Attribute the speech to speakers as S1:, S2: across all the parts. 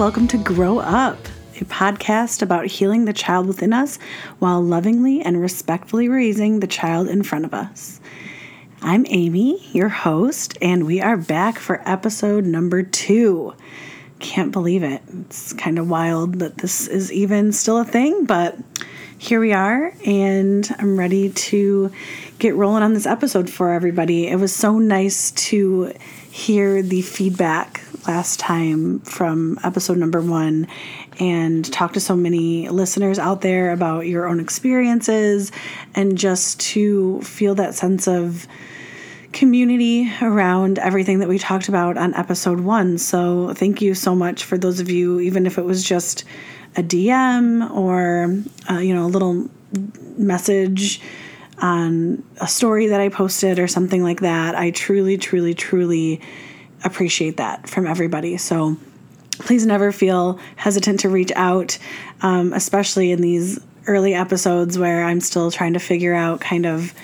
S1: Welcome to Grow Up, a podcast about healing the child within us while lovingly and respectfully raising the child in front of us. I'm Amy, your host, and we are back for episode number two. Can't believe it. It's kind of wild that this is even still a thing, but here we are, and I'm ready to get rolling on this episode for everybody. It was so nice to hear the feedback last time from episode number one and talk to so many listeners out there about your own experiences and just to feel that sense of community around everything that we talked about on episode one. So, thank you so much for those of you, even if it was just a DM or, uh, you know, a little message on a story that I posted or something like that. I truly, truly, truly appreciate that from everybody. So please never feel hesitant to reach out, um, especially in these early episodes where I'm still trying to figure out kind of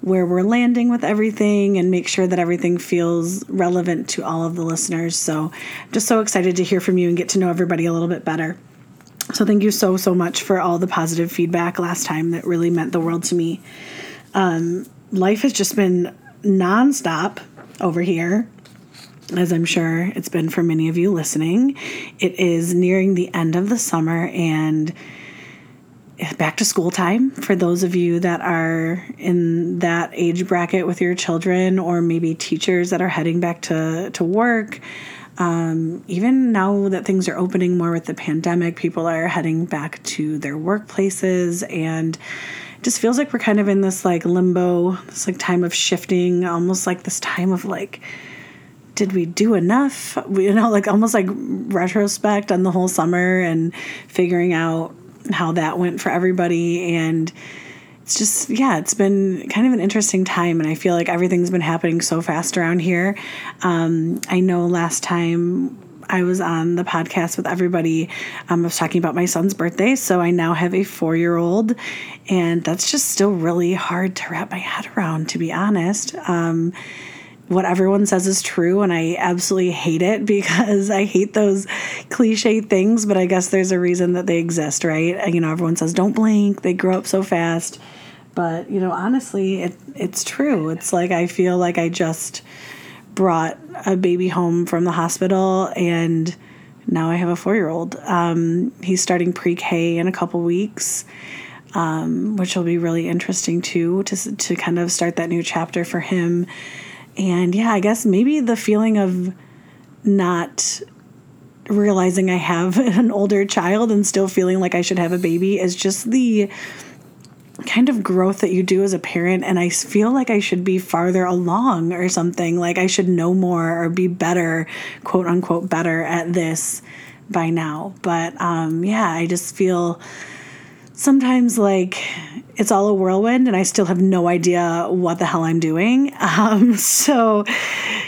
S1: where we're landing with everything and make sure that everything feels relevant to all of the listeners. So I'm just so excited to hear from you and get to know everybody a little bit better. So thank you so, so much for all the positive feedback last time. That really meant the world to me. Um, life has just been nonstop over here as I'm sure it's been for many of you listening. It is nearing the end of the summer and back to school time for those of you that are in that age bracket with your children, or maybe teachers that are heading back to, to work. Um, even now that things are opening more with the pandemic, people are heading back to their workplaces and it just feels like we're kind of in this like limbo, this like time of shifting, almost like this time of like did we do enough? You know, like almost like retrospect on the whole summer and figuring out how that went for everybody. And it's just, yeah, it's been kind of an interesting time. And I feel like everything's been happening so fast around here. Um, I know last time I was on the podcast with everybody. Um, I was talking about my son's birthday. So I now have a four year old, and that's just still really hard to wrap my head around, to be honest. Um, what everyone says is true and I absolutely hate it because I hate those cliche things, but I guess there's a reason that they exist, right? You know, everyone says don't blink, they grow up so fast. But, you know, honestly, it it's true. It's like I feel like I just brought a baby home from the hospital and now I have a 4-year-old. Um, he's starting pre-K in a couple weeks. Um, which will be really interesting too to to kind of start that new chapter for him and yeah, I guess maybe the feeling of not realizing I have an older child and still feeling like I should have a baby is just the kind of growth that you do as a parent. And I feel like I should be farther along or something like I should know more or be better quote unquote better at this by now. But um yeah I just feel sometimes like it's all a whirlwind and I still have no idea what the hell I'm doing. Um, so,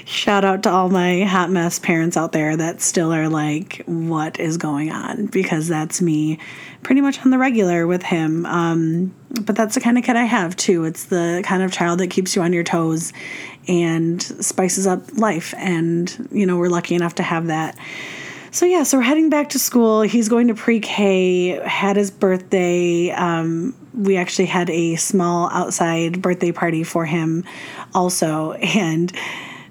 S1: shout out to all my hot mess parents out there that still are like, what is going on? Because that's me pretty much on the regular with him. Um, but that's the kind of kid I have too. It's the kind of child that keeps you on your toes and spices up life. And, you know, we're lucky enough to have that. So yeah, so we're heading back to school. He's going to pre-K. Had his birthday. Um, we actually had a small outside birthday party for him, also. And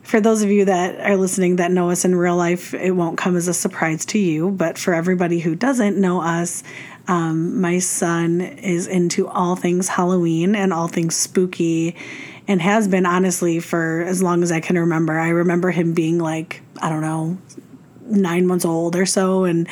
S1: for those of you that are listening that know us in real life, it won't come as a surprise to you. But for everybody who doesn't know us, um, my son is into all things Halloween and all things spooky and has been honestly for as long as I can remember. I remember him being like, I don't know, nine months old or so and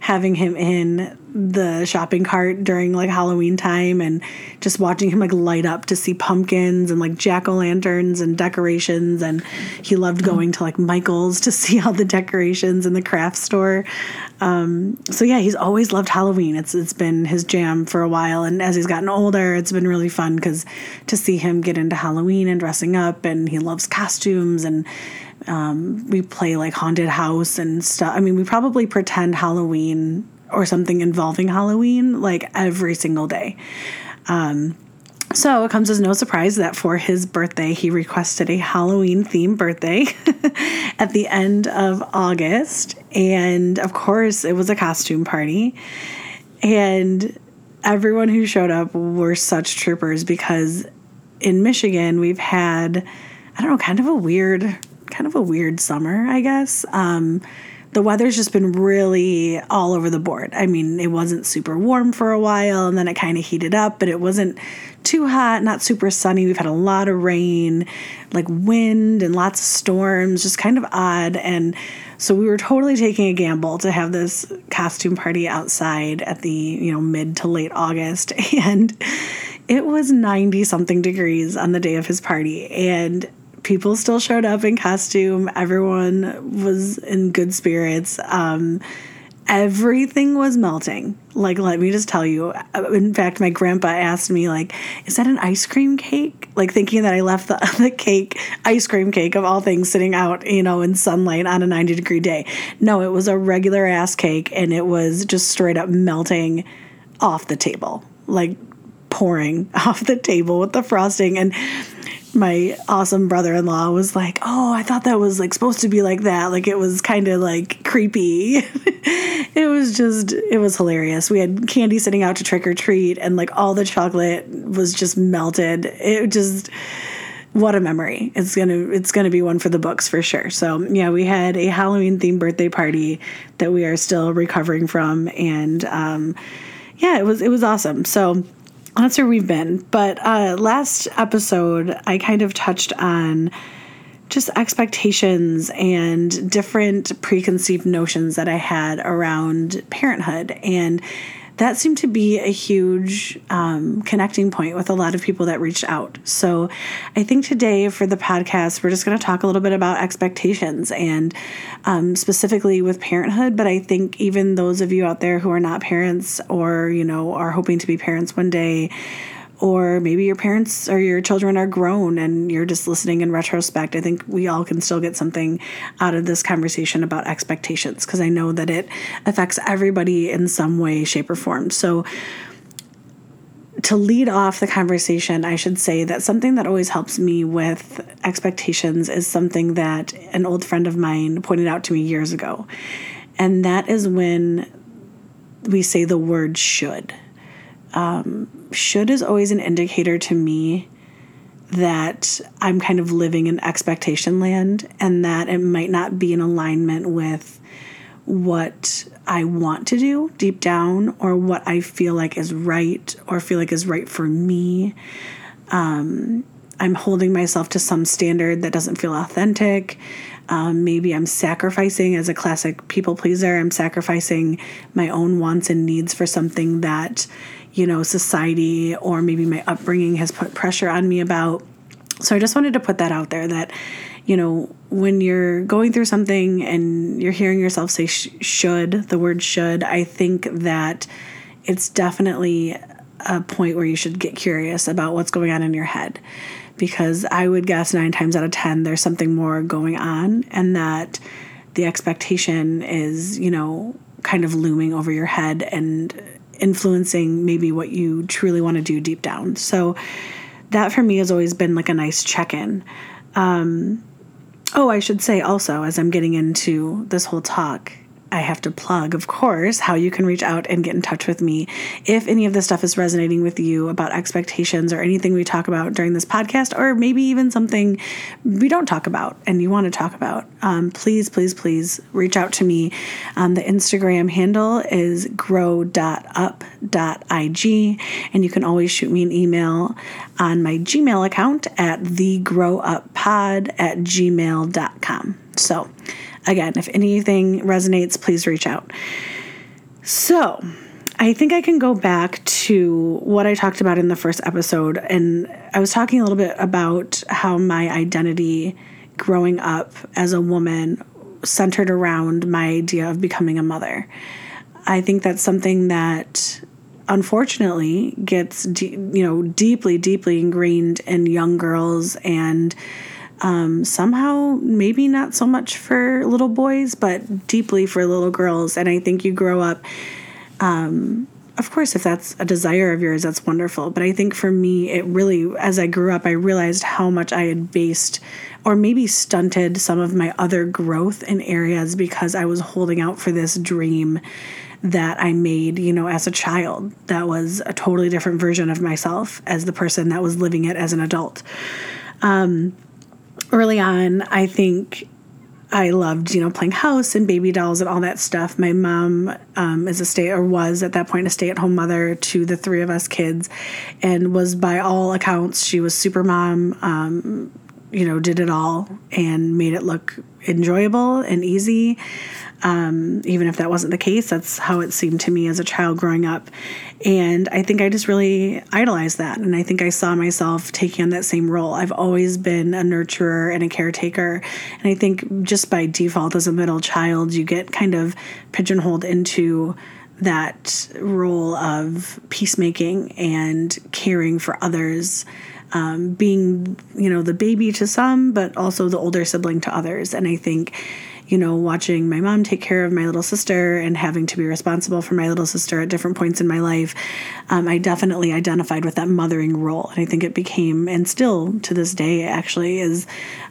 S1: having him in the shopping cart during like Halloween time and just watching him like light up to see pumpkins and like jack o' lanterns and decorations. And he loved going to like Michael's to see all the decorations in the craft store. Um, so yeah, he's always loved Halloween. It's it's been his jam for a while, and as he's gotten older, it's been really fun because to see him get into Halloween and dressing up, and he loves costumes and um, we play like haunted house and stuff. I mean, we probably pretend Halloween or something involving Halloween like every single day. Um, So it comes as no surprise that for his birthday, he requested a Halloween themed birthday at the end of August. And of course, it was a costume party. And everyone who showed up were such troopers because in Michigan, we've had, I don't know, kind of a weird, kind of a weird summer, I guess. Um, the weather's just been really all over the board. I mean, it wasn't super warm for a while and then it kind of heated up, but it wasn't too hot, not super sunny. We've had a lot of rain, like wind and lots of storms, just kind of odd. And so we were totally taking a gamble to have this costume party outside at the, you know, mid to late August. And it was 90 something degrees on the day of his party. And people still showed up in costume. Everyone was in good spirits. Um, everything was melting. Like, let me just tell you. In fact, my grandpa asked me, like, is that an ice cream cake? Like, thinking that I left the, the cake, ice cream cake of all things, sitting out, you know, in sunlight on a 90 degree day. No, it was a regular ass cake and it was just straight up melting off the table. Like, pouring off the table with the frosting. And my awesome brother-in-law was like, "Oh, I thought that was like supposed to be like that. Like it was kind of like creepy." it was just it was hilarious. We had candy sitting out to trick or treat and like all the chocolate was just melted. It just what a memory. It's going to it's going to be one for the books for sure. So, yeah, we had a Halloween themed birthday party that we are still recovering from and um yeah, it was it was awesome. So, that's where we've been. But uh, last episode, I kind of touched on just expectations and different preconceived notions that I had around parenthood. And that seemed to be a huge um, connecting point with a lot of people that reached out. So I think today for the podcast, we're just going to talk a little bit about expectations and um, specifically with parenthood. But I think even those of you out there who are not parents or, you know, are hoping to be parents one day, or maybe your parents or your children are grown and you're just listening in retrospect. I think we all can still get something out of this conversation about expectations because I know that it affects everybody in some way, shape, or form. So, to lead off the conversation, I should say that something that always helps me with expectations is something that an old friend of mine pointed out to me years ago. And that is when we say the word should. Um, should is always an indicator to me that I'm kind of living in expectation land and that it might not be in alignment with what I want to do deep down or what I feel like is right or feel like is right for me. Um, I'm holding myself to some standard that doesn't feel authentic. Um, maybe I'm sacrificing as a classic people pleaser. I'm sacrificing my own wants and needs for something that you know, society or maybe my upbringing has put pressure on me about. So I just wanted to put that out there that, you know, when you're going through something and you're hearing yourself say sh- should, the word should, I think that it's definitely a point where you should get curious about what's going on in your head. Because I would guess nine times out of 10, there's something more going on, and that the expectation is, you know, kind of looming over your head and influencing maybe what you truly want to do deep down. So that for me has always been like a nice check in. Um, oh, I should say also, as I'm getting into this whole talk, I have to plug, of course, how you can reach out and get in touch with me if any of this stuff is resonating with you about expectations or anything we talk about during this podcast, or maybe even something we don't talk about and you want to talk about. Um, please, please, please reach out to me. Um, the Instagram handle is grow.up.ig, and you can always shoot me an email on my Gmail account at thegrowuppod at gmail.com. So, Again, if anything resonates, please reach out. So, I think I can go back to what I talked about in the first episode. And I was talking a little bit about how my identity growing up as a woman centered around my idea of becoming a mother. I think that's something that unfortunately gets de- you know deeply deeply ingrained in young girls and um, somehow maybe not so much for little boys, but deeply for little girls. And I think you grow up um, of course, if that's a desire of yours, that's wonderful. But I think for me, it really, as I grew up, I realized how much I had based or maybe stunted some of my other growth in areas because I was holding out for this dream that I made, you know, as a child. That was a totally different version of myself as the person that was living it as an adult. Um, early on, I think I loved, you know, playing house and baby dolls and all that stuff. My mom um, is a stay or was at that point a stay at home mother to the three of us kids, and was by all accounts she was super mom. Um, you know, did it all and made it look enjoyable and easy. Um, even if that wasn't the case, that's how it seemed to me as a child growing up. And I think I just really idolized that. And I think I saw myself taking on that same role. I've always been a nurturer and a caretaker. And I think just by default, as a middle child, you get kind of pigeonholed into that role of peacemaking and caring for others. Um, being, you know, the baby to some, but also the older sibling to others. And I think you know, watching my mom take care of my little sister and having to be responsible for my little sister at different points in my life, um, I definitely identified with that mothering role. And I think it became, and still to this day, actually, is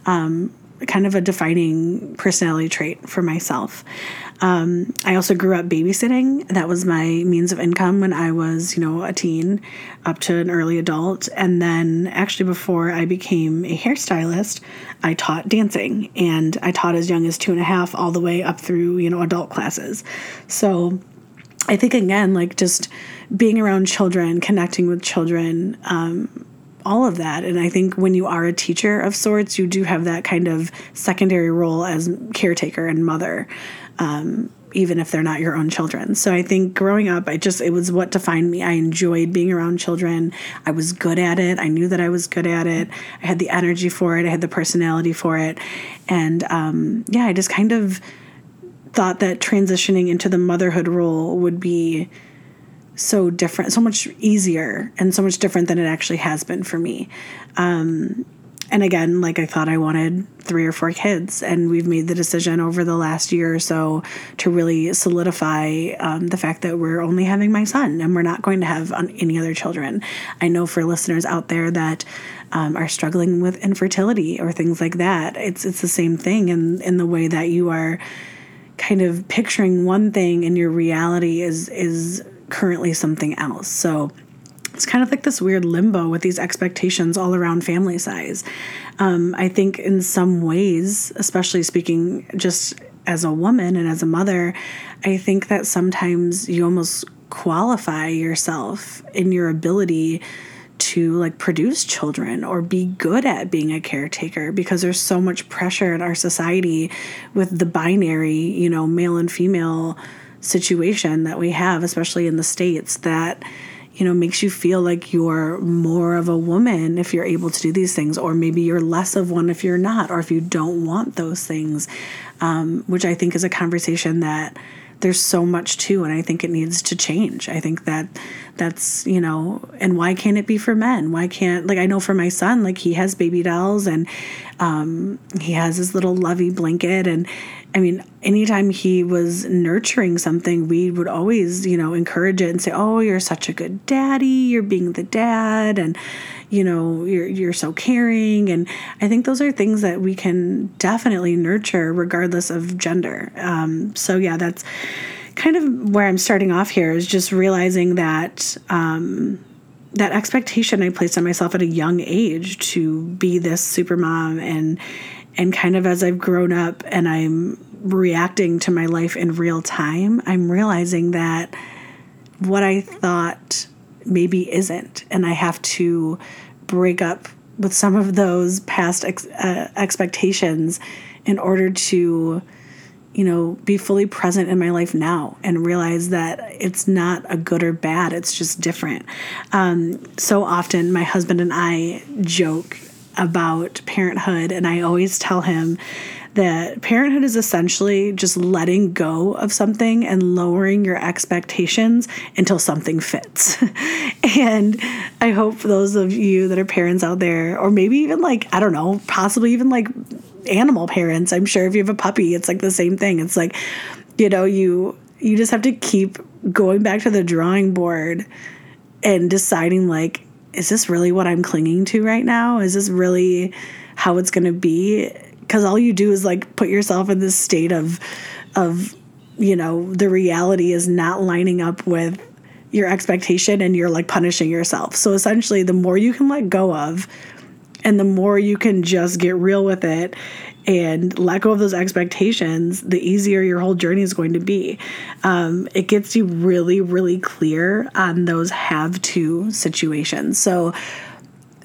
S1: um, kind of a defining personality trait for myself. Um, I also grew up babysitting. That was my means of income when I was, you know, a teen up to an early adult. And then, actually, before I became a hairstylist, I taught dancing. And I taught as young as two and a half all the way up through, you know, adult classes. So I think, again, like just being around children, connecting with children, um, all of that. And I think when you are a teacher of sorts, you do have that kind of secondary role as caretaker and mother um, even if they're not your own children. So I think growing up, I just, it was what defined me. I enjoyed being around children. I was good at it. I knew that I was good at it. I had the energy for it. I had the personality for it. And um, yeah, I just kind of thought that transitioning into the motherhood role would be so different, so much easier, and so much different than it actually has been for me. Um, and again, like I thought I wanted three or four kids, and we've made the decision over the last year or so to really solidify um, the fact that we're only having my son and we're not going to have any other children. I know for listeners out there that um, are struggling with infertility or things like that, it's it's the same thing in in the way that you are kind of picturing one thing and your reality is is currently something else. So it's kind of like this weird limbo with these expectations all around family size. Um, I think in some ways, especially speaking just as a woman and as a mother, I think that sometimes you almost qualify yourself in your ability to like produce children or be good at being a caretaker because there's so much pressure in our society with the binary, you know, male and female situation that we have, especially in the States, that you know, makes you feel like you're more of a woman if you're able to do these things, or maybe you're less of one if you're not, or if you don't want those things, um, which I think is a conversation that there's so much to and i think it needs to change. I think that that's you know and why can't it be for men? Why can't like i know for my son like he has baby dolls and um, he has his little lovey blanket and I mean, anytime he was nurturing something, we would always, you know, encourage it and say, "Oh, you're such a good daddy. You're being the dad, and you know, you're you're so caring." And I think those are things that we can definitely nurture, regardless of gender. Um, so yeah, that's kind of where I'm starting off here is just realizing that. Um, that expectation I placed on myself at a young age to be this super mom and and kind of as I've grown up and I'm reacting to my life in real time, I'm realizing that what I thought maybe isn't. And I have to break up with some of those past ex- uh, expectations in order to you know be fully present in my life now and realize that it's not a good or bad it's just different um, so often my husband and i joke about parenthood, and I always tell him that parenthood is essentially just letting go of something and lowering your expectations until something fits. and I hope those of you that are parents out there, or maybe even like, I don't know, possibly even like animal parents, I'm sure if you have a puppy, it's like the same thing. It's like, you know, you you just have to keep going back to the drawing board and deciding like is this really what I'm clinging to right now? Is this really how it's going to be? Cuz all you do is like put yourself in this state of of you know, the reality is not lining up with your expectation and you're like punishing yourself. So essentially the more you can let go of and the more you can just get real with it and let go of those expectations, the easier your whole journey is going to be. Um, it gets you really, really clear on those have to situations. So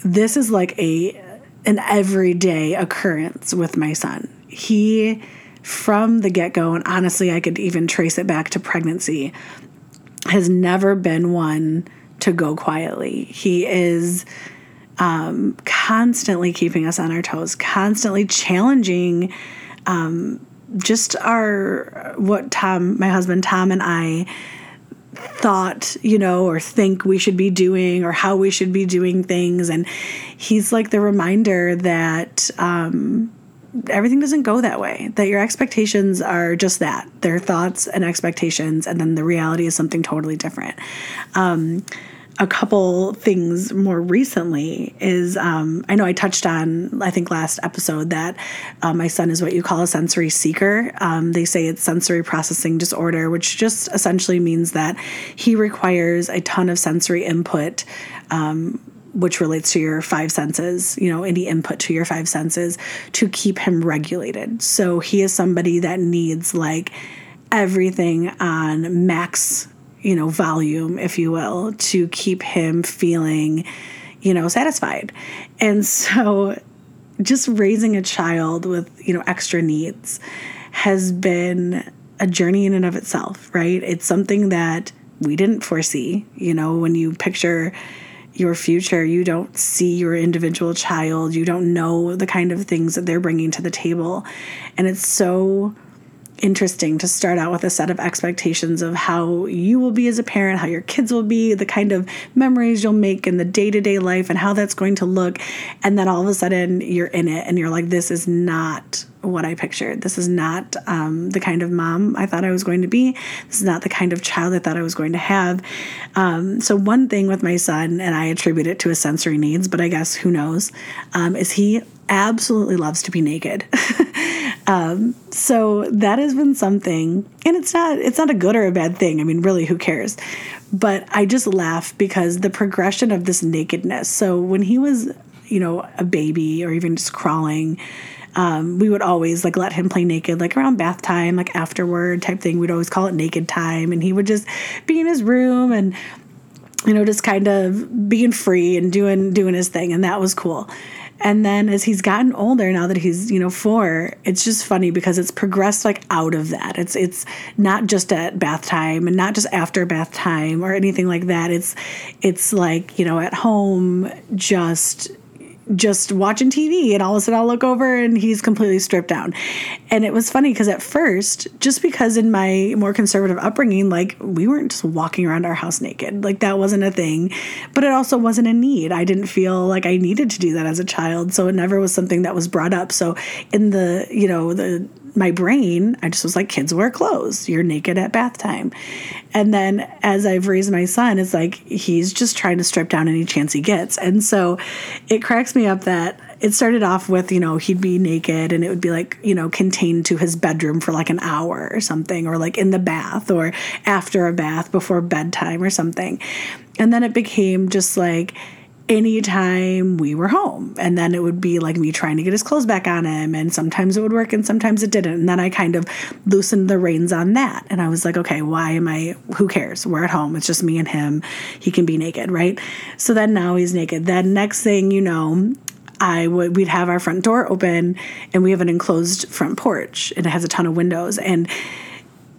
S1: this is like a an everyday occurrence with my son. He from the get go, and honestly, I could even trace it back to pregnancy, has never been one to go quietly. He is um, constantly keeping us on our toes, constantly challenging um, just our what Tom, my husband Tom, and I thought, you know, or think we should be doing or how we should be doing things. And he's like the reminder that um, everything doesn't go that way, that your expectations are just that they're thoughts and expectations, and then the reality is something totally different. Um, a couple things more recently is um, I know I touched on, I think last episode, that uh, my son is what you call a sensory seeker. Um, they say it's sensory processing disorder, which just essentially means that he requires a ton of sensory input. Um, which relates to your five senses, you know, any input to your five senses to keep him regulated. So he is somebody that needs like everything on max you know, volume, if you will, to keep him feeling, you know, satisfied. And so just raising a child with, you know, extra needs has been a journey in and of itself, right? It's something that we didn't foresee. You know, when you picture your future, you don't see your individual child, you don't know the kind of things that they're bringing to the table. And it's so interesting to start out with a set of expectations of how you will be as a parent, how your kids will be, the kind of memories you'll make in the day to day life, and how that's going to look. And then all of a sudden you're in it and you're like, this is not what I pictured. This is not um, the kind of mom I thought I was going to be. This is not the kind of child I thought I was going to have. Um, so, one thing with my son, and I attribute it to his sensory needs, but I guess who knows, um, is he absolutely loves to be naked. Um, so that has been something, and it's not it's not a good or a bad thing. I mean, really, who cares? But I just laugh because the progression of this nakedness. So when he was, you know, a baby or even just crawling. Um, we would always like let him play naked, like around bath time, like afterward type thing. We'd always call it naked time, and he would just be in his room and you know just kind of being free and doing doing his thing, and that was cool. And then as he's gotten older, now that he's, you know, four, it's just funny because it's progressed like out of that. It's it's not just at bath time and not just after bath time or anything like that. It's it's like, you know, at home just just watching TV and all of a sudden I'll look over and he's completely stripped down. And it was funny because at first, just because in my more conservative upbringing, like we weren't just walking around our house naked, like that wasn't a thing, but it also wasn't a need. I didn't feel like I needed to do that as a child. So it never was something that was brought up. So in the, you know, the, my brain, I just was like, kids wear clothes. You're naked at bath time. And then as I've raised my son, it's like he's just trying to strip down any chance he gets. And so it cracks me up that it started off with, you know, he'd be naked and it would be like, you know, contained to his bedroom for like an hour or something, or like in the bath or after a bath before bedtime or something. And then it became just like, anytime we were home. And then it would be like me trying to get his clothes back on him. And sometimes it would work and sometimes it didn't. And then I kind of loosened the reins on that. And I was like, okay, why am I, who cares? We're at home. It's just me and him. He can be naked, right? So then now he's naked. Then next thing you know, I would we'd have our front door open and we have an enclosed front porch and it has a ton of windows and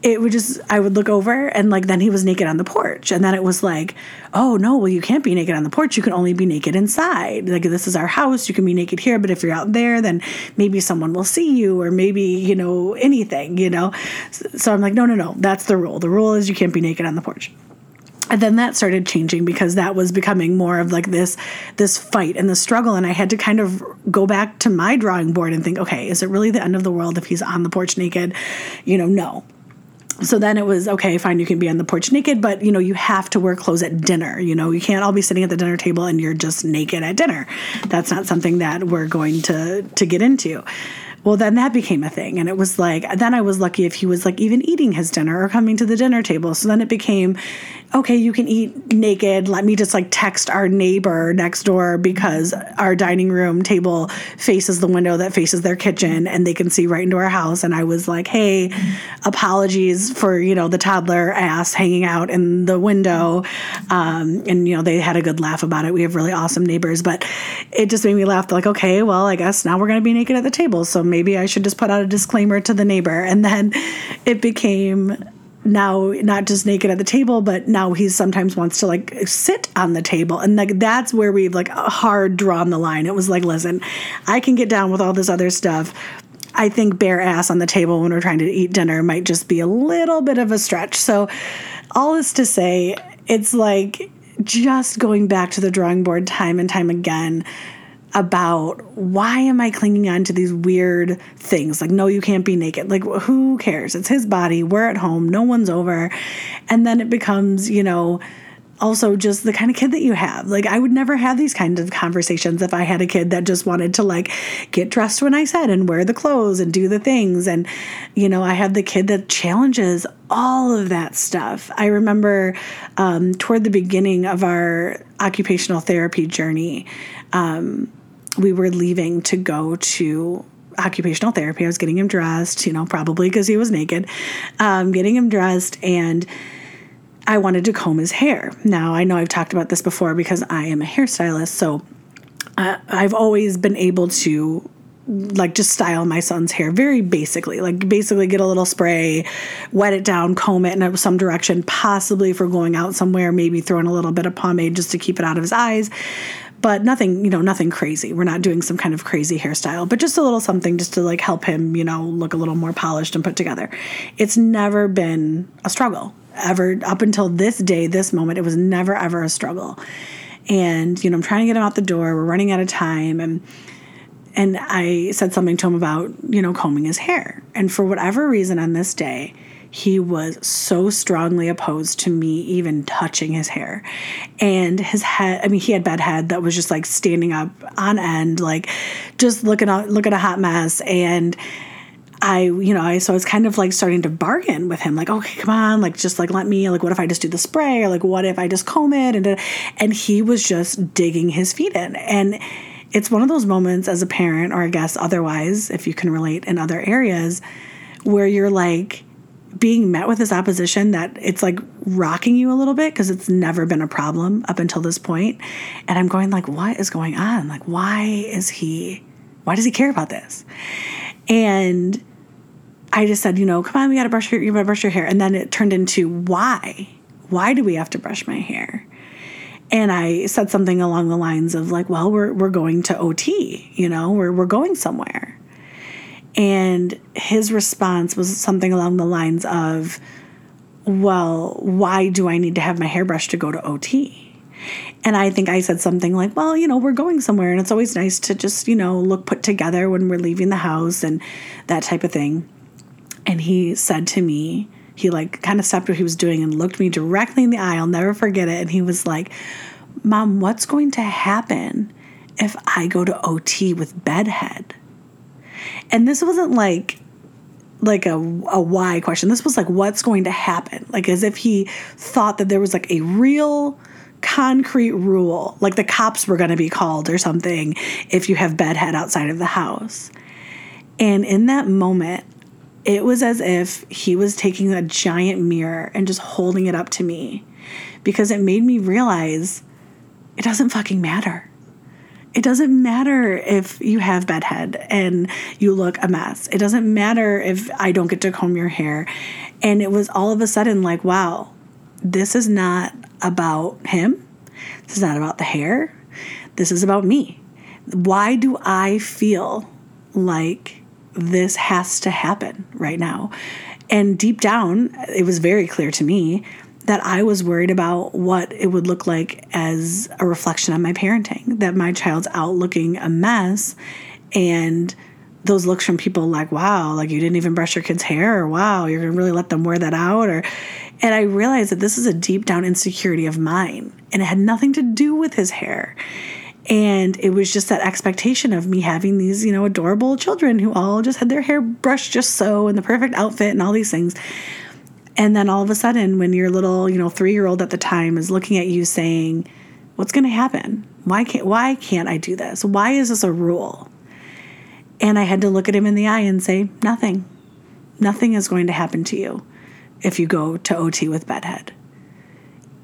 S1: it would just I would look over and like then he was naked on the porch. And then it was like oh no well you can't be naked on the porch. You can only be naked inside. Like this is our house. You can be naked here. But if you're out there then maybe someone will see you or maybe you know anything you know? So I'm like no no no. That's the rule. The rule is you can't be naked on the porch. And then that started changing because that was becoming more of like this this fight and the struggle. And i had to kind of go back to my drawing board and think okay is it really the end of the world if he's on the porch naked? You know no so then it was okay fine you can be on the porch naked but you know you have to wear clothes at dinner you know? You can't all be sitting at the dinner table and you're just naked at dinner. That's not something that we're going to to get into well, then that became a thing. And it was like, then I was lucky if he was like even eating his dinner or coming to the dinner table. So then it became, okay, you can eat naked. Let me just like text our neighbor next door because our dining room table faces the window that faces their kitchen and they can see right into our house. And I was like, hey, apologies for, you know, the toddler ass hanging out in the window. Um, and, you know, they had a good laugh about it. We have really awesome neighbors, but it just made me laugh. Like, okay, well, I guess now we're going to be naked at the table. So maybe I should just put out a disclaimer to the neighbor. And then it became now not just naked at the table, but now he sometimes wants to like sit on the table. And like that's where we've like hard drawn the line. It was like, listen, I can get down with all this other stuff. I think bare ass on the table when we're trying to eat dinner might just be a little bit of a stretch. So, all this to say, it's like just going back to the drawing board time and time again about why am I clinging on to these weird things? Like, no, you can't be naked. Like, who cares? It's his body. We're at home. No one's over. And then it becomes, you know, also just the kind of kid that you have. Like I would never have these kinds of conversations if I had a kid that just wanted to like get dressed when I said and wear the clothes and do the things and you know, I had the kid that challenges all of that stuff. I remember um, toward the beginning of our occupational therapy journey, um, we were leaving to go to occupational therapy. I was getting him dressed, you know, probably because he was naked, um, getting him dressed, and I wanted to comb his hair. Now, I know I've talked about this before because I am a hairstylist, so uh, I've always been able to like just style my son's hair very basically like basically get a little spray wet it down comb it in some direction possibly for going out somewhere maybe throwing a little bit of pomade just to keep it out of his eyes but nothing, you know, nothing crazy. We're not doing some kind of crazy hairstyle, but just a little something just to like help him, you know, look a little more polished and put together. It's never been a struggle ever up until this day, this moment. It was never ever a struggle. And, you know, I'm trying to get him out the door. We're running out of time and and I said something to him about, you know, combing his hair. And for whatever reason on this day, he was so strongly opposed to me even touching his hair. And his head, I mean, he had bad head that was just like standing up on end, like just looking at looking a hot mess. And I, you know, I so I was kind of like starting to bargain with him, like, okay, come on, like just like let me, like, what if I just do the spray, or like, what if I just comb it, and and he was just digging his feet in, and it's one of those moments as a parent, or I guess otherwise, if you can relate in other areas, where you're like, being met with this opposition that it's like rocking you a little bit because it's never been a problem up until this point. And i'm going like what is going on? Like why is he why does he care about this? And i just said you know come on we gotta brush your you gotta brush your hair. And then it turned into why? Why do we have to brush my hair? And I said something along the lines of like, well, we're we're going to OT, you know, we're we're going somewhere. And his response was something along the lines of, Well, why do I need to have my hairbrush to go to OT? And I think I said something like, Well, you know, we're going somewhere and it's always nice to just, you know, look put together when we're leaving the house and that type of thing. And he said to me, he like kind of stopped what he was doing and looked me directly in the eye. I'll never forget it. And he was like, Mom, what's going to happen if I go to OT with bedhead? And this wasn't like like a, a why question. This was like what's going to happen? Like as if he thought that there was like a real concrete rule, like the cops were going to be called or something if you have bedhead outside of the house. And in that moment, it was as if he was taking a giant mirror and just holding it up to me because it made me realize it doesn't fucking matter it doesn't matter if you have bedhead and you look a mess. It doesn't matter if I don't get to comb your hair. And it was all of a sudden like, wow, this is not about him. This is not about the hair. This is about me. Why do I feel like this has to happen right now? And deep down, it was very clear to me that I was worried about what it would look like as a reflection on my parenting, that my child's out looking a mess and those looks from people like, wow, like you didn't even brush your kid's hair, or wow, you're gonna really let them wear that out, or and I realized that this is a deep down insecurity of mine, and it had nothing to do with his hair. And it was just that expectation of me having these, you know, adorable children who all just had their hair brushed just so and the perfect outfit and all these things. And then all of a sudden, when your little, you know, three year old at the time is looking at you saying, What's going to happen? Why can't, why can't I do this? Why is this a rule? And I had to look at him in the eye and say, Nothing. Nothing is going to happen to you if you go to OT with bedhead.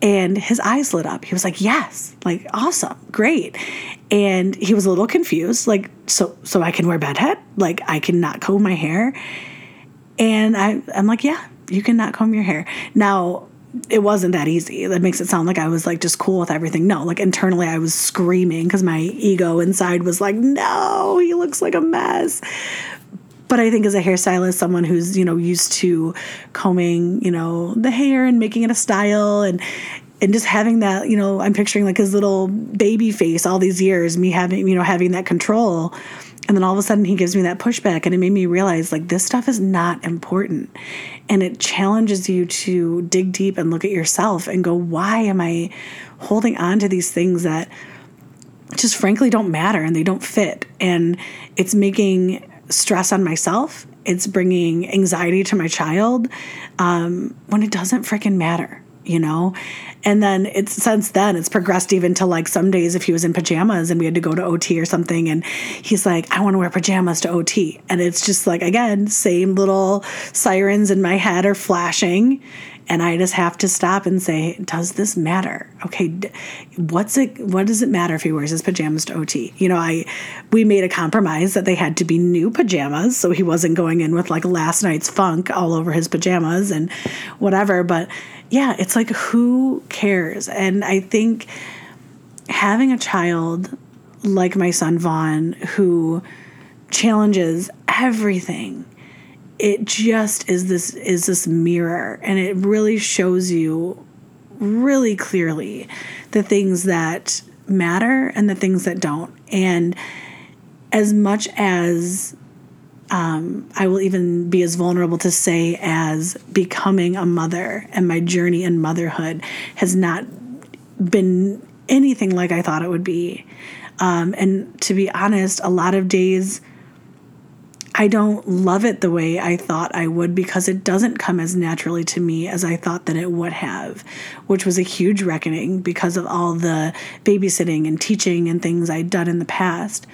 S1: And his eyes lit up. He was like, Yes, like awesome, great. And he was a little confused, like, so so I can wear bedhead? Like I can not comb my hair? And I, I'm like, Yeah, you cannot comb your hair. Now, it wasn't that easy. That makes it sound like I was like just cool with everything. No, like internally I was screaming because my ego inside was like, no, he looks like a mess. But I think as a hairstylist, someone who's, you know, used to combing, you know, the hair and making it a style and and just having that, you know, I'm picturing like his little baby face all these years, me having, you know, having that control and then all of a sudden he gives me that pushback and it made me realize like this stuff is not important. And it challenges you to dig deep and look at yourself and go, why am I holding on to these things that just frankly don't matter and they don't fit? And it's making stress on myself. It's bringing anxiety to my child um, when it doesn't freaking matter, you know? And then it's since then it's progressed even to like some days if he was in pajamas and we had to go to OT or something and he's like, I want to wear pajamas to OT. And it's just like again, same little sirens in my head are flashing. And I just have to stop and say, does this matter? Okay, what's it? What does it matter if he wears his pajamas to OT? You know, I we made a compromise that they had to be new pajamas, so he wasn't going in with like last night's funk all over his pajamas and whatever. But yeah, it's like who cares? And I think having a child like my son Vaughn who challenges everything it just is this is this mirror and it really shows you really clearly the things that matter and the things that don't and as much as um, I will even be as vulnerable to say as becoming a mother and my journey in motherhood has not been anything like I thought it would be. Um, and to be honest, a lot of days I don't love it the way I thought I would because it doesn't come as naturally to me as I thought that it would have, which was a huge reckoning because of all the babysitting and teaching and things I'd done in the past.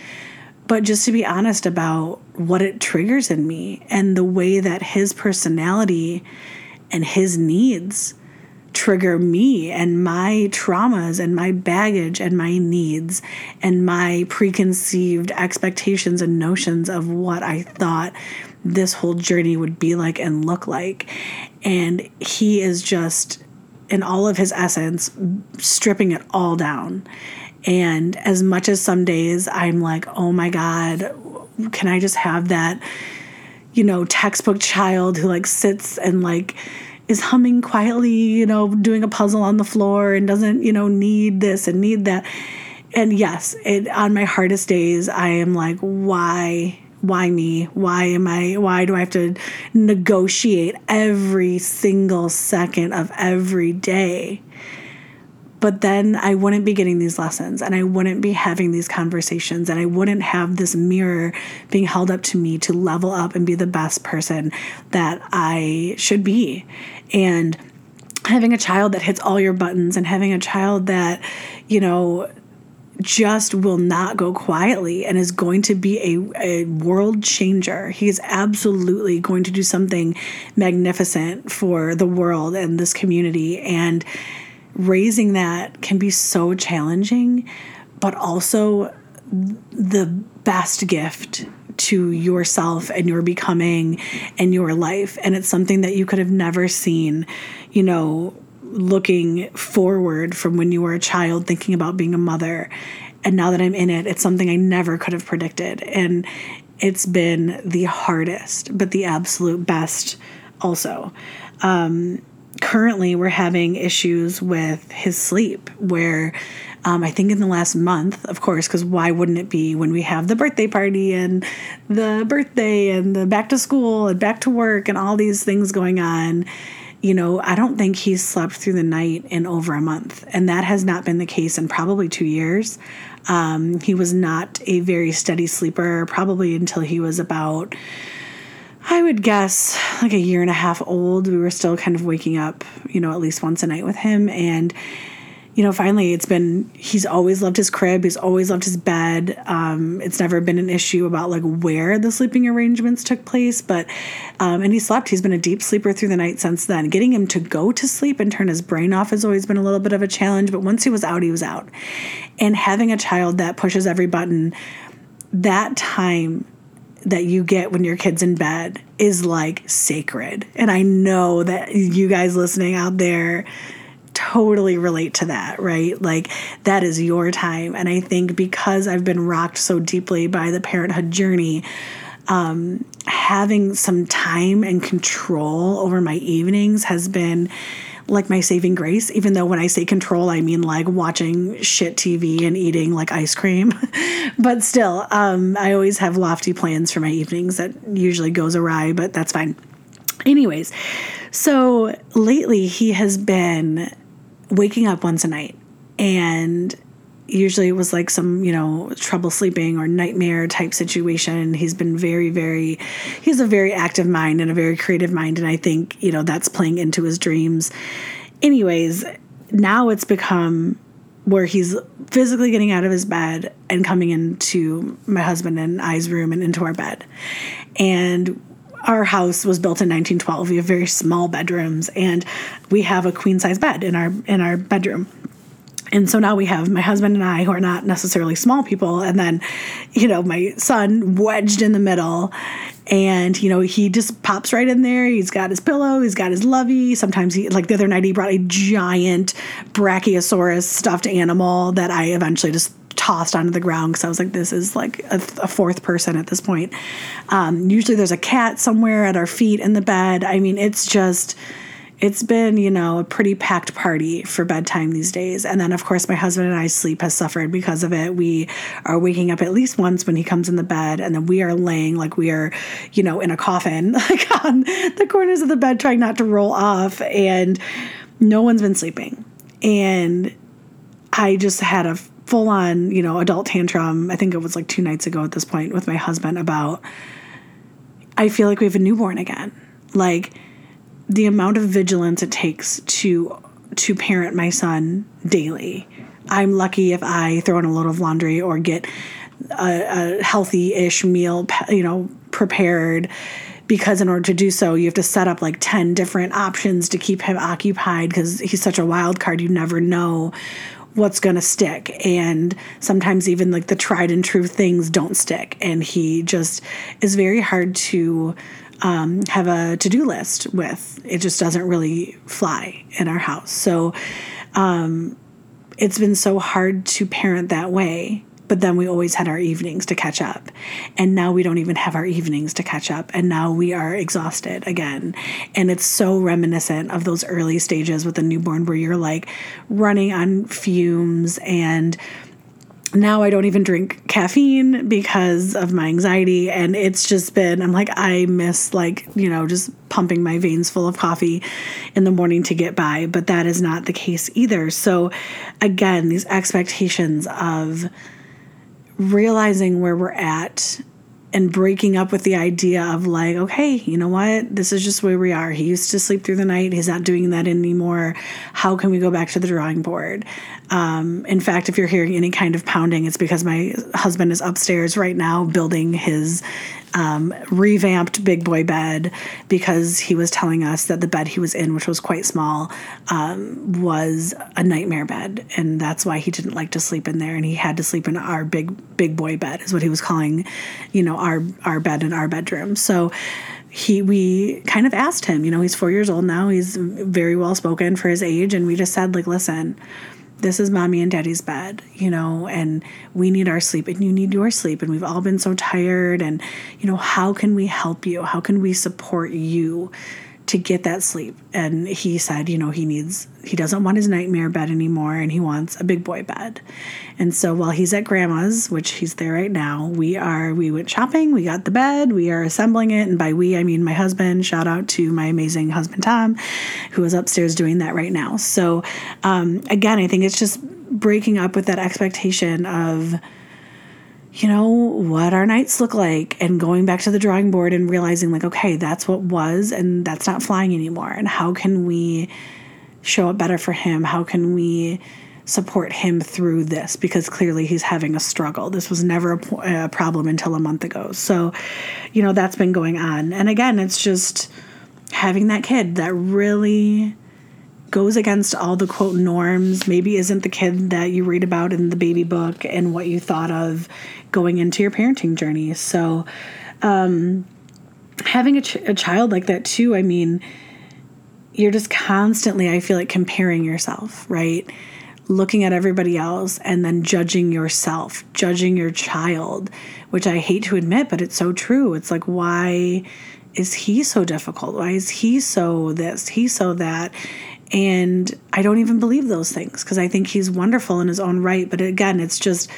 S1: But just to be honest about what it triggers in me and the way that his personality and his needs trigger me and my traumas and my baggage and my needs and my preconceived expectations and notions of what I thought this whole journey would be like and look like. And he is just, in all of his essence, stripping it all down and as much as some days I'm like, oh my God, can I just have that, you know, textbook child who like sits and like is humming quietly, you know, doing a puzzle on the floor and doesn't, you know, need this and need that. And yes, it, on my hardest days, I am like, why? Why me? Why am I? Why do I have to negotiate every single second of every day? But then I wouldn't be getting these lessons and I wouldn't be having these conversations and I wouldn't have this mirror being held up to me to level up and be the best person that I should be. And having a child that hits all your buttons and having a child that, you know, just will not go quietly and is going to be a, a world changer. He is absolutely going to do something magnificent for the world and this community. And raising that can be so challenging, but also the best gift to yourself and your becoming and your life. And it's something that you could have never seen, you know, looking forward from when you were a child, thinking about being a mother. And now that I'm in it, it's something I never could have predicted. And it's been the hardest, but the absolute best also. Um, currently we're having issues with his sleep where Um, I think in the last month, of course, because why wouldn't it be when we have the birthday party and the birthday and the back to school and back to work and all these things going on? You know, I don't think he's slept through the night in over a month. And that has not been the case in probably two years. Um, he was not a very steady sleeper, probably until he was about I would guess like a year and a half old. We were still kind of waking up, you know, at least once a night with him. And, you know, finally it's been, he's always loved his crib. He's always loved his bed. Um, it's never been an issue about like where the sleeping arrangements took place. But, um, and he slept. He's been a deep sleeper through the night since then. Getting him to go to sleep and turn his brain off has always been a little bit of a challenge. But once he was out, he was out. And having a child that pushes every button, that time that you get when your kid's in bed is like sacred. And I know that you guys listening out there totally relate to that, right? Like that is your time. And I think because I've been rocked so deeply by the parenthood journey, um, having some time and control over my evenings has been like my saving grace, even though when I say control, I mean like watching shit TV and eating like ice cream. but still, um, I always have lofty plans for my evenings that usually goes awry, but that's fine. Anyways, so lately he has been waking up once a night and usually it was like some you know trouble sleeping or nightmare type situation. He's been very very he's a very active mind and a very creative mind. And i think you know that's playing into his dreams. Anyways now it's become where he's physically getting out of his bed and coming into my husband and i's room and into our bed. And our house was built in 1912 we have very small bedrooms and we have a queen size bed in our in our bedroom and so now we have my husband and I, who are not necessarily small people, and then, you know, my son wedged in the middle. And, you know, he just pops right in there. He's got his pillow, he's got his lovey. Sometimes he, like the other night, he brought a giant Brachiosaurus stuffed animal that I eventually just tossed onto the ground because I was like, this is like a, a fourth person at this point. Um, usually there's a cat somewhere at our feet in the bed. I mean, it's just it's been, you know, a pretty packed party for bedtime these days. And then, of course, my husband and I's sleep has suffered because of it. We are waking up at least once when he comes in the bed, and then we are laying like we are, you know, in a coffin, like on the corners of the bed, trying not to roll off. And no one's been sleeping. And I just had a full on, you know, adult tantrum. I think it was like two nights ago at this point with my husband about, I feel like we have a newborn again. Like, the amount of vigilance it takes to to parent my son daily. I'm lucky if I throw in a load of laundry or get a, a healthy-ish meal, you know, prepared. Because in order to do so you have to set up like 10 different options to keep him occupied because he's such a wild card you never know what's going to stick. And sometimes even like the tried and true things don't stick. And he just is very hard to um, have a to do list with. It just doesn't really fly in our house. So um, it's been so hard to parent that way. But then we always had our evenings to catch up. And now we don't even have our evenings to catch up. And now we are exhausted again. And it's so reminiscent of those early stages with a newborn where you're like running on fumes and now I don't even drink caffeine because of my anxiety. And it's just been, I'm like, I miss, like, you know, just pumping my veins full of coffee in the morning to get by. But that is not the case either. So, again, these expectations of realizing where we're at and breaking up with the idea of like, okay, you know what? This is just where we are. He used to sleep through the night. He's not doing that anymore. How can we go back to the drawing board? Um, in fact, if you're hearing any kind of pounding, it's because my husband is upstairs right now building his um, revamped big boy bed because he was telling us that the bed he was in, which was quite small, um, was a nightmare bed, and that's why he didn't like to sleep in there, and he had to sleep in our big big boy bed, is what he was calling, you know, our our bed in our bedroom. So he we kind of asked him, you know, he's four years old now, he's very well spoken for his age, and we just said like, listen this is mommy and daddy's bed, you know, and we need our sleep and you need your sleep. And we've all been so tired. And, you know, how can we help you? How can we support you to get that sleep. And he said, you know, he needs, he doesn't want his nightmare bed anymore and he wants a big boy bed. And so while he's at grandma's, which he's there right now, we are, we went shopping, we got the bed, we are assembling it. And by we, I mean my husband. Shout out to my amazing husband, Tom, who is upstairs doing that right now. So um, again, I think it's just breaking up with that expectation of, you know, what our nights look like and going back to the drawing board and realizing, like, okay, that's what was and that's not flying anymore. And how can we show up better for him? How can we support him through this? Because clearly he's having a struggle. This was never a, a problem until a month ago. So, you know, that's been going on. And again, it's just having that kid that really goes against all the quote norms, maybe isn't the kid that you read about in the baby book and what you thought of going into your parenting journey. So, um, having a, ch- a child like that too, I mean, you're just constantly, I feel like, comparing yourself, right? Looking at everybody else and then judging yourself, judging your child, which I hate to admit, but it's so true. It's like, why is he so difficult? Why is he so this? He so that? And I don't even believe those things because I think he's wonderful in his own right. But again, it's just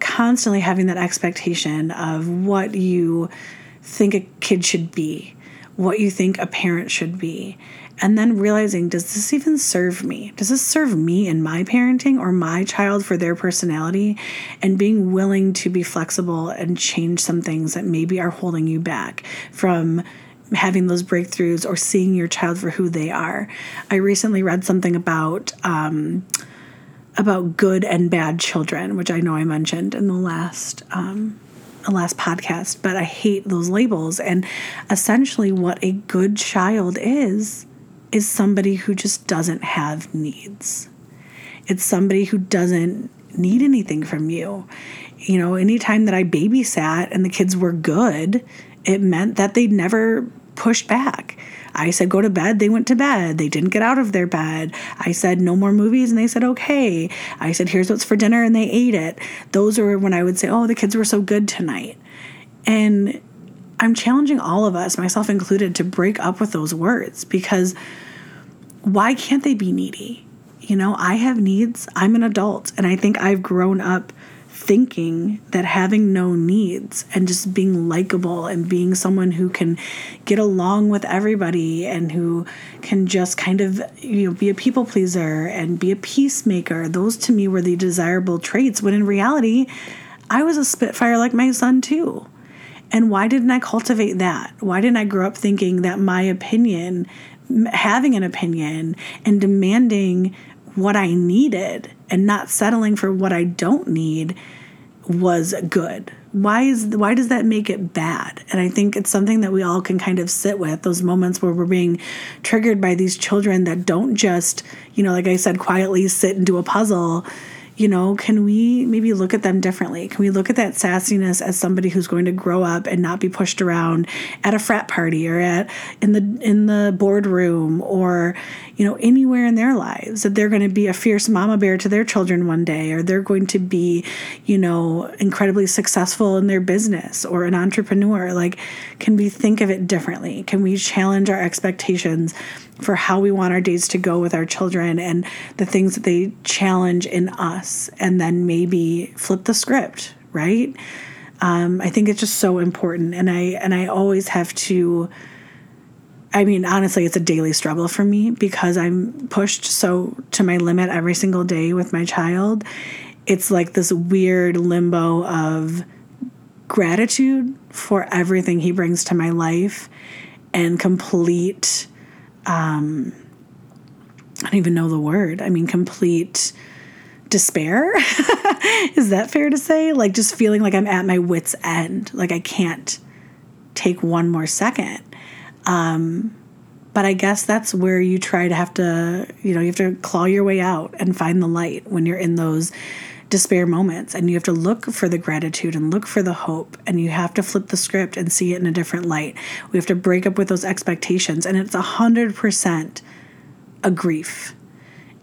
S1: constantly having that expectation of what you think a kid should be, what you think a parent should be. And then realizing, does this even serve me? Does this serve me in my parenting or my child for their personality? And being willing to be flexible and change some things that maybe are holding you back from having those breakthroughs or seeing your child for who they are. I recently read something about um, about good and bad children, which I know I mentioned in the last um, the last podcast, but I hate those labels. And essentially, what a good child is is somebody who just doesn't have needs. It's somebody who doesn't need anything from you. You know, anytime that I babysat and the kids were good, it meant that they never pushed back. I said, go to bed. They went to bed. They didn't get out of their bed. I said, no more movies. And they said, okay. I said, here's what's for dinner. And they ate it. Those are when I would say, oh, the kids were so good tonight. And I'm challenging all of us, myself included, to break up with those words because why can't they be needy? You know, I have needs. I'm an adult. And I think I've grown up thinking that having no needs and just being likable and being someone who can get along with everybody and who can just kind of you know be a people pleaser and be a peacemaker those to me were the desirable traits. When in reality I was a spitfire like my son too. And why didn't I cultivate that? Why didn't I grow up thinking that my opinion having an opinion and demanding what I needed and not settling for what I don't need was good. Why is why does that make it bad? And i think it's something that we all can kind of sit with those moments where we're being triggered by these children that don't just you know like i said quietly sit and do a puzzle you know, can we maybe look at them differently? Can we look at that sassiness as somebody who's going to grow up and not be pushed around at a frat party or at in the in the boardroom or you know anywhere in their lives that they're going to be a fierce mama bear to their children one day or they're going to be, you know, incredibly successful in their business or an entrepreneur. Like can we think of it differently? Can we challenge our expectations for how we want our days to go with our children and the things that they challenge in us, and then maybe flip the script, right? Um, I think it's just so important, and I and I always have to. I mean, honestly, it's a daily struggle for me because I'm pushed so to my limit every single day with my child. It's like this weird limbo of gratitude for everything he brings to my life and complete um, I don't even know the word. I mean, complete despair. Is that fair to say? Like just feeling like I'm at my wits' end, like I can't take one more second. Um, but I guess that's where you try to have to, you know, you have to claw your way out and find the light when you're in those despair moments and you have to look for the gratitude and look for the hope and you have to flip the script and see it in a different light. We have to break up with those expectations and it's a hundred percent a grief.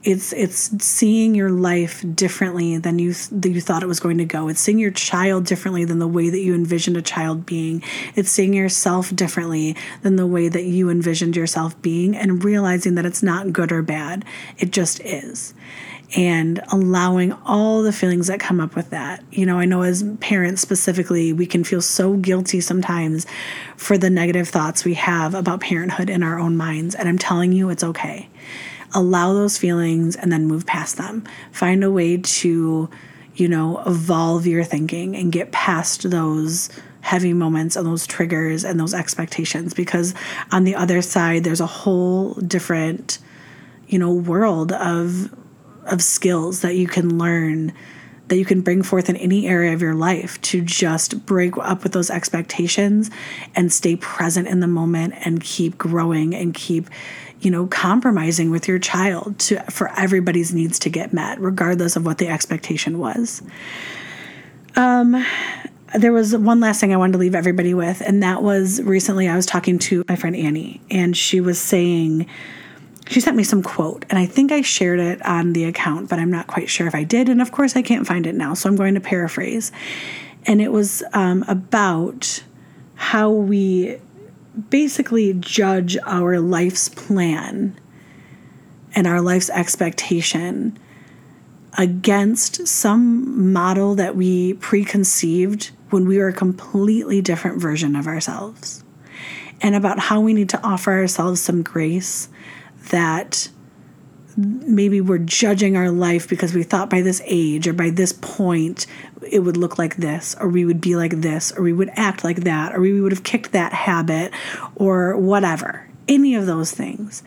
S1: it's it's seeing your life differently than you you thought it was going to go. It's seeing your child differently than the way that you envisioned a child being. It's seeing yourself differently than the way that you envisioned yourself being and realizing that it's not good or bad. It just is. And allowing all the feelings that come up with that. You know, I know as parents specifically, we can feel so guilty sometimes for the negative thoughts we have about parenthood in our own minds. And I'm telling you, it's okay allow those feelings and then move past them. Find a way to, you know, evolve your thinking and get past those heavy moments and those triggers and those expectations because on the other side there's a whole different you know world of of skills that you can learn that you can bring forth in any area of your life to just break up with those expectations and stay present in the moment and keep growing and keep you know compromising with your child to for everybody's needs to get met regardless of what the expectation was. Um there was one last thing I wanted to leave everybody with, and that was recently I was talking to my friend Annie, and she was saying, she sent me some quote, and I think I shared it on the account, but I'm not quite sure if I did. And of course, I can't find it now, so I'm going to paraphrase. And it was um, about how we basically judge our life's plan and our life's expectation against some model that we preconceived when we were a completely different version of ourselves. And about how we need to offer ourselves some grace that maybe we're judging our life because we thought by this age or by this point it would look like this or we would be like this or we would act like that or we would have kicked that habit or whatever. Any of those things.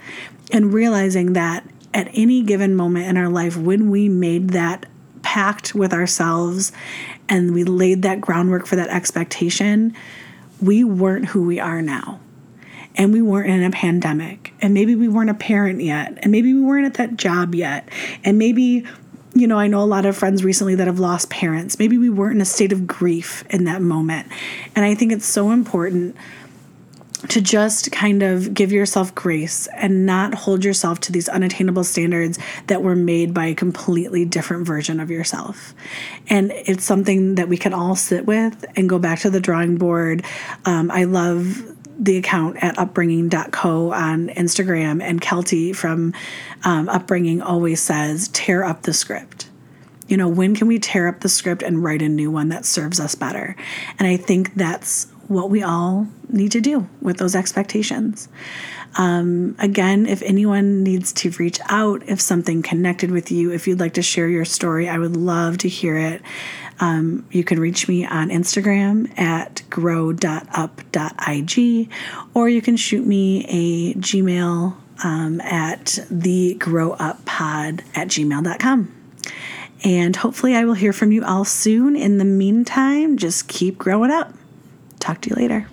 S1: And realizing that at any given moment in our life when we made that pact with ourselves and we laid that groundwork for that expectation we weren't who we are now and we weren't in a pandemic and maybe we weren't a parent yet and maybe we weren't at that job yet and maybe you know, I know a lot of friends recently that have lost parents. Maybe we weren't in a state of grief in that moment. And I think it's so important to just kind of give yourself grace and not hold yourself to these unattainable standards that were made by a completely different version of yourself. And it's something that we can all sit with and go back to the drawing board. Um, I love the account at upbringing.co on Instagram, and Kelty from um, Upbringing always says, tear up the script. You know, when can we tear up the script and write a new one that serves us better? And I think that's what we all need to do with those expectations. Um, again, if anyone needs to reach out, if something connected with you, if you'd like to share your story, I would love to hear it. Um, you can reach me on Instagram at grow.up.ig, or you can shoot me a Gmail um, at thegrowuppod at gmail.com. And hopefully, I will hear from you all soon. In the meantime, just keep growing up. Talk to you later.